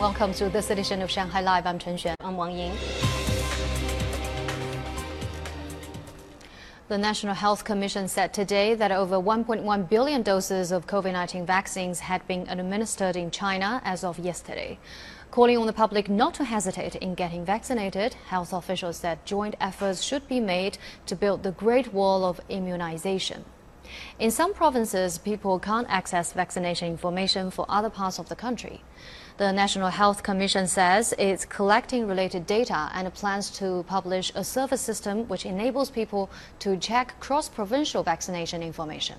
Welcome to this edition of Shanghai Live. I'm Chen Xuan. I'm Wang Ying. The National Health Commission said today that over 1.1 billion doses of COVID 19 vaccines had been administered in China as of yesterday. Calling on the public not to hesitate in getting vaccinated, health officials said joint efforts should be made to build the Great Wall of immunization. In some provinces, people can't access vaccination information for other parts of the country. The National Health Commission says it's collecting related data and plans to publish a service system which enables people to check cross provincial vaccination information.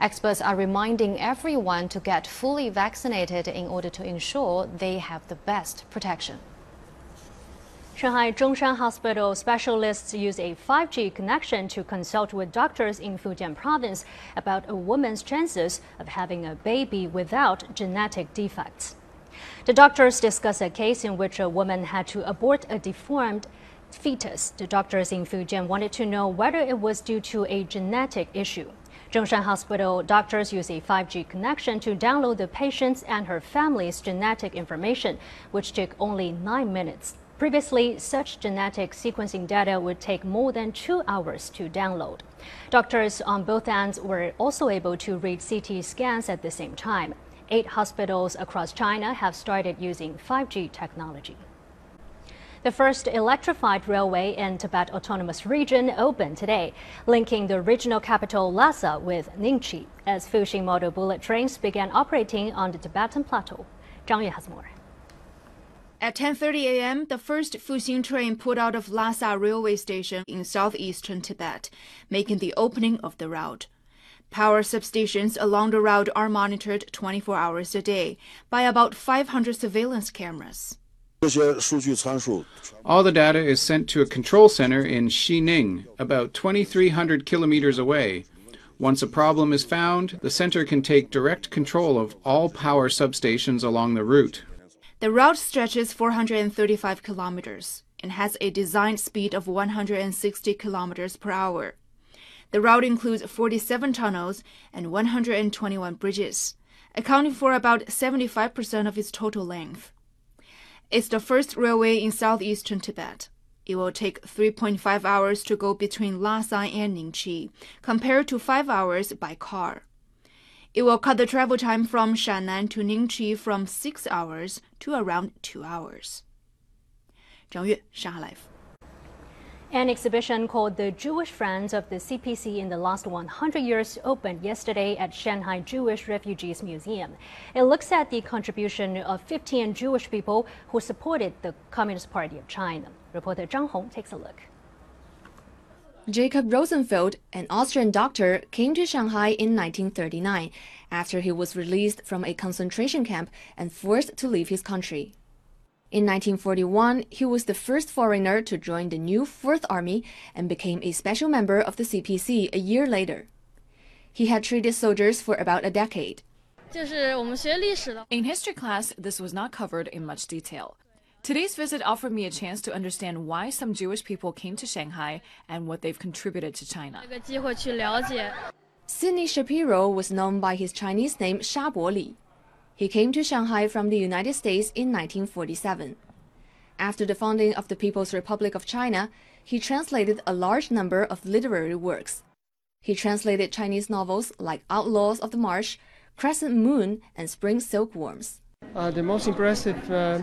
Experts are reminding everyone to get fully vaccinated in order to ensure they have the best protection. Shanghai Zhongshan Hospital specialists use a 5G connection to consult with doctors in Fujian province about a woman's chances of having a baby without genetic defects. The doctors discuss a case in which a woman had to abort a deformed fetus. The doctors in Fujian wanted to know whether it was due to a genetic issue. Zhongshan Hospital doctors use a 5G connection to download the patient's and her family's genetic information, which took only nine minutes. Previously, such genetic sequencing data would take more than two hours to download. Doctors on both ends were also able to read CT scans at the same time. Eight hospitals across China have started using 5G technology. The first electrified railway in Tibet Autonomous Region opened today, linking the regional capital Lhasa with Nyingchi as Fuxing model bullet trains began operating on the Tibetan plateau. Zhang Yue has more. At 10:30 a.m., the first Fuxing train pulled out of Lhasa railway station in southeastern Tibet, making the opening of the route. Power substations along the route are monitored 24 hours a day by about 500 surveillance cameras. All the data is sent to a control center in Xining, about 2,300 kilometers away. Once a problem is found, the center can take direct control of all power substations along the route. The route stretches 435 kilometers and has a design speed of 160 kilometers per hour. The route includes 47 tunnels and 121 bridges, accounting for about 75% of its total length. It's the first railway in southeastern Tibet. It will take 3.5 hours to go between Lhasa and Nyingchi, compared to 5 hours by car. It will cut the travel time from Shannan to Nyingchi from 6 hours to around 2 hours. Zhang Yue, Shanghai Live. An exhibition called The Jewish Friends of the CPC in the Last 100 Years opened yesterday at Shanghai Jewish Refugees Museum. It looks at the contribution of 15 Jewish people who supported the Communist Party of China. Reporter Zhang Hong takes a look. Jacob Rosenfeld, an Austrian doctor, came to Shanghai in 1939 after he was released from a concentration camp and forced to leave his country. In 1941, he was the first foreigner to join the new Fourth Army and became a special member of the CPC a year later. He had treated soldiers for about a decade. In history class, this was not covered in much detail. Today's visit offered me a chance to understand why some Jewish people came to Shanghai and what they've contributed to China. Sidney Shapiro was known by his Chinese name Sha Boli. He came to Shanghai from the United States in 1947. After the founding of the People's Republic of China, he translated a large number of literary works. He translated Chinese novels like Outlaws of the Marsh, Crescent Moon, and Spring Silkworms. Uh, the most impressive uh,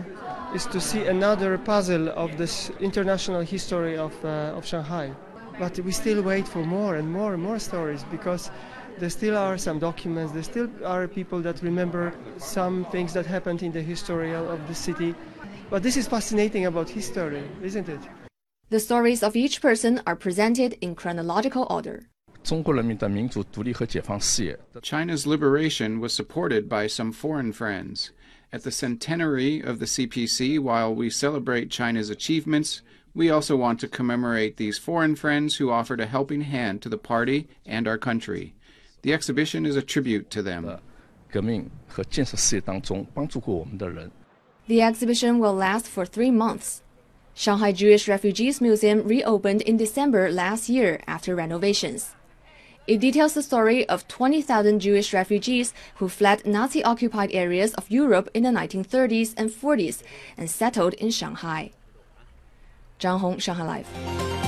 is to see another puzzle of this international history of, uh, of Shanghai. But we still wait for more and more and more stories because there still are some documents, there still are people that remember some things that happened in the history of the city. But this is fascinating about history, isn't it? The stories of each person are presented in chronological order. China's liberation was supported by some foreign friends. At the centenary of the CPC, while we celebrate China's achievements, we also want to commemorate these foreign friends who offered a helping hand to the party and our country. The exhibition is a tribute to them. The exhibition will last for three months. Shanghai Jewish Refugees Museum reopened in December last year after renovations. It details the story of 20,000 Jewish refugees who fled Nazi occupied areas of Europe in the 1930s and 40s and settled in Shanghai. Zhang Hong, Shanghai Live.